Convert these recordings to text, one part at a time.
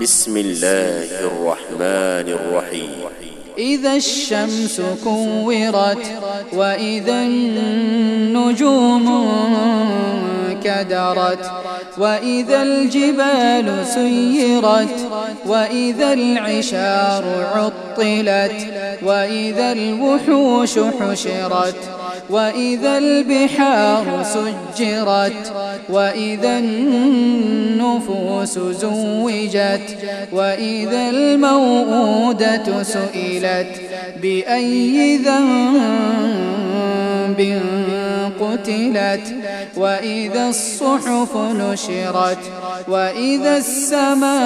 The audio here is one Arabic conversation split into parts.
بسم الله الرحمن الرحيم. إذا الشمس كورت وإذا النجوم كدرت وإذا الجبال سيرت وإذا العشار عطلت وإذا الوحوش حشرت وإذا البحار سجرت وإذا النفوس زوجت وإذا الموءودة سئلت بأي ذنب قتلت وإذا الصحف نشرت وإذا السماء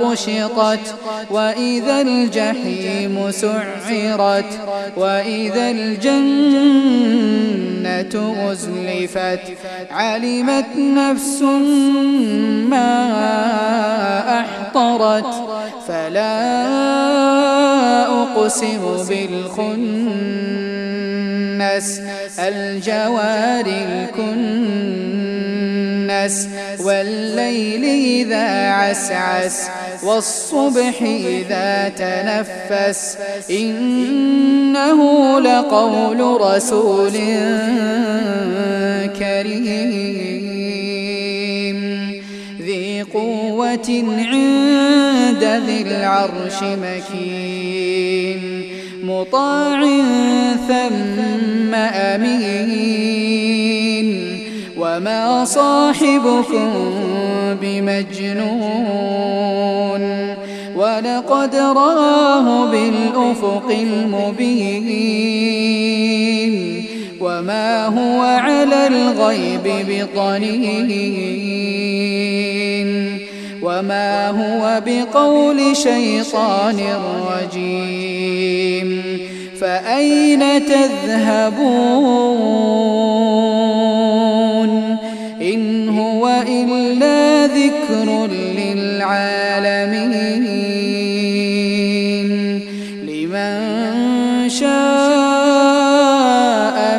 قشطت وإذا الجحيم سعرت وإذا الجنة أزلفت علمت نفس ما أحضرت فلا أقسم بالخنس الجوار الكنس والليل إذا عسعس والصبح إذا تنفس. إنه لقول رسول كريم. ذي قوة عند ذي العرش مكين. مطاع ثم أمين وما صاحبكم بمجنون ولقد راه بالأفق المبين وما هو على الغيب بطنين وما هو بقول شيطان رجيم فأين تذهبون؟ إن هو إلا ذكر للعالمين. لمن شاء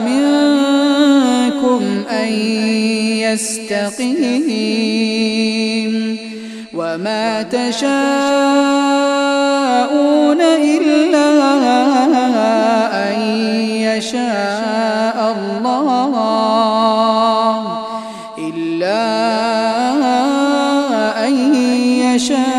منكم أن يستقيم. وما تشاءون إلا أن يشاء الله إلا أن يشاء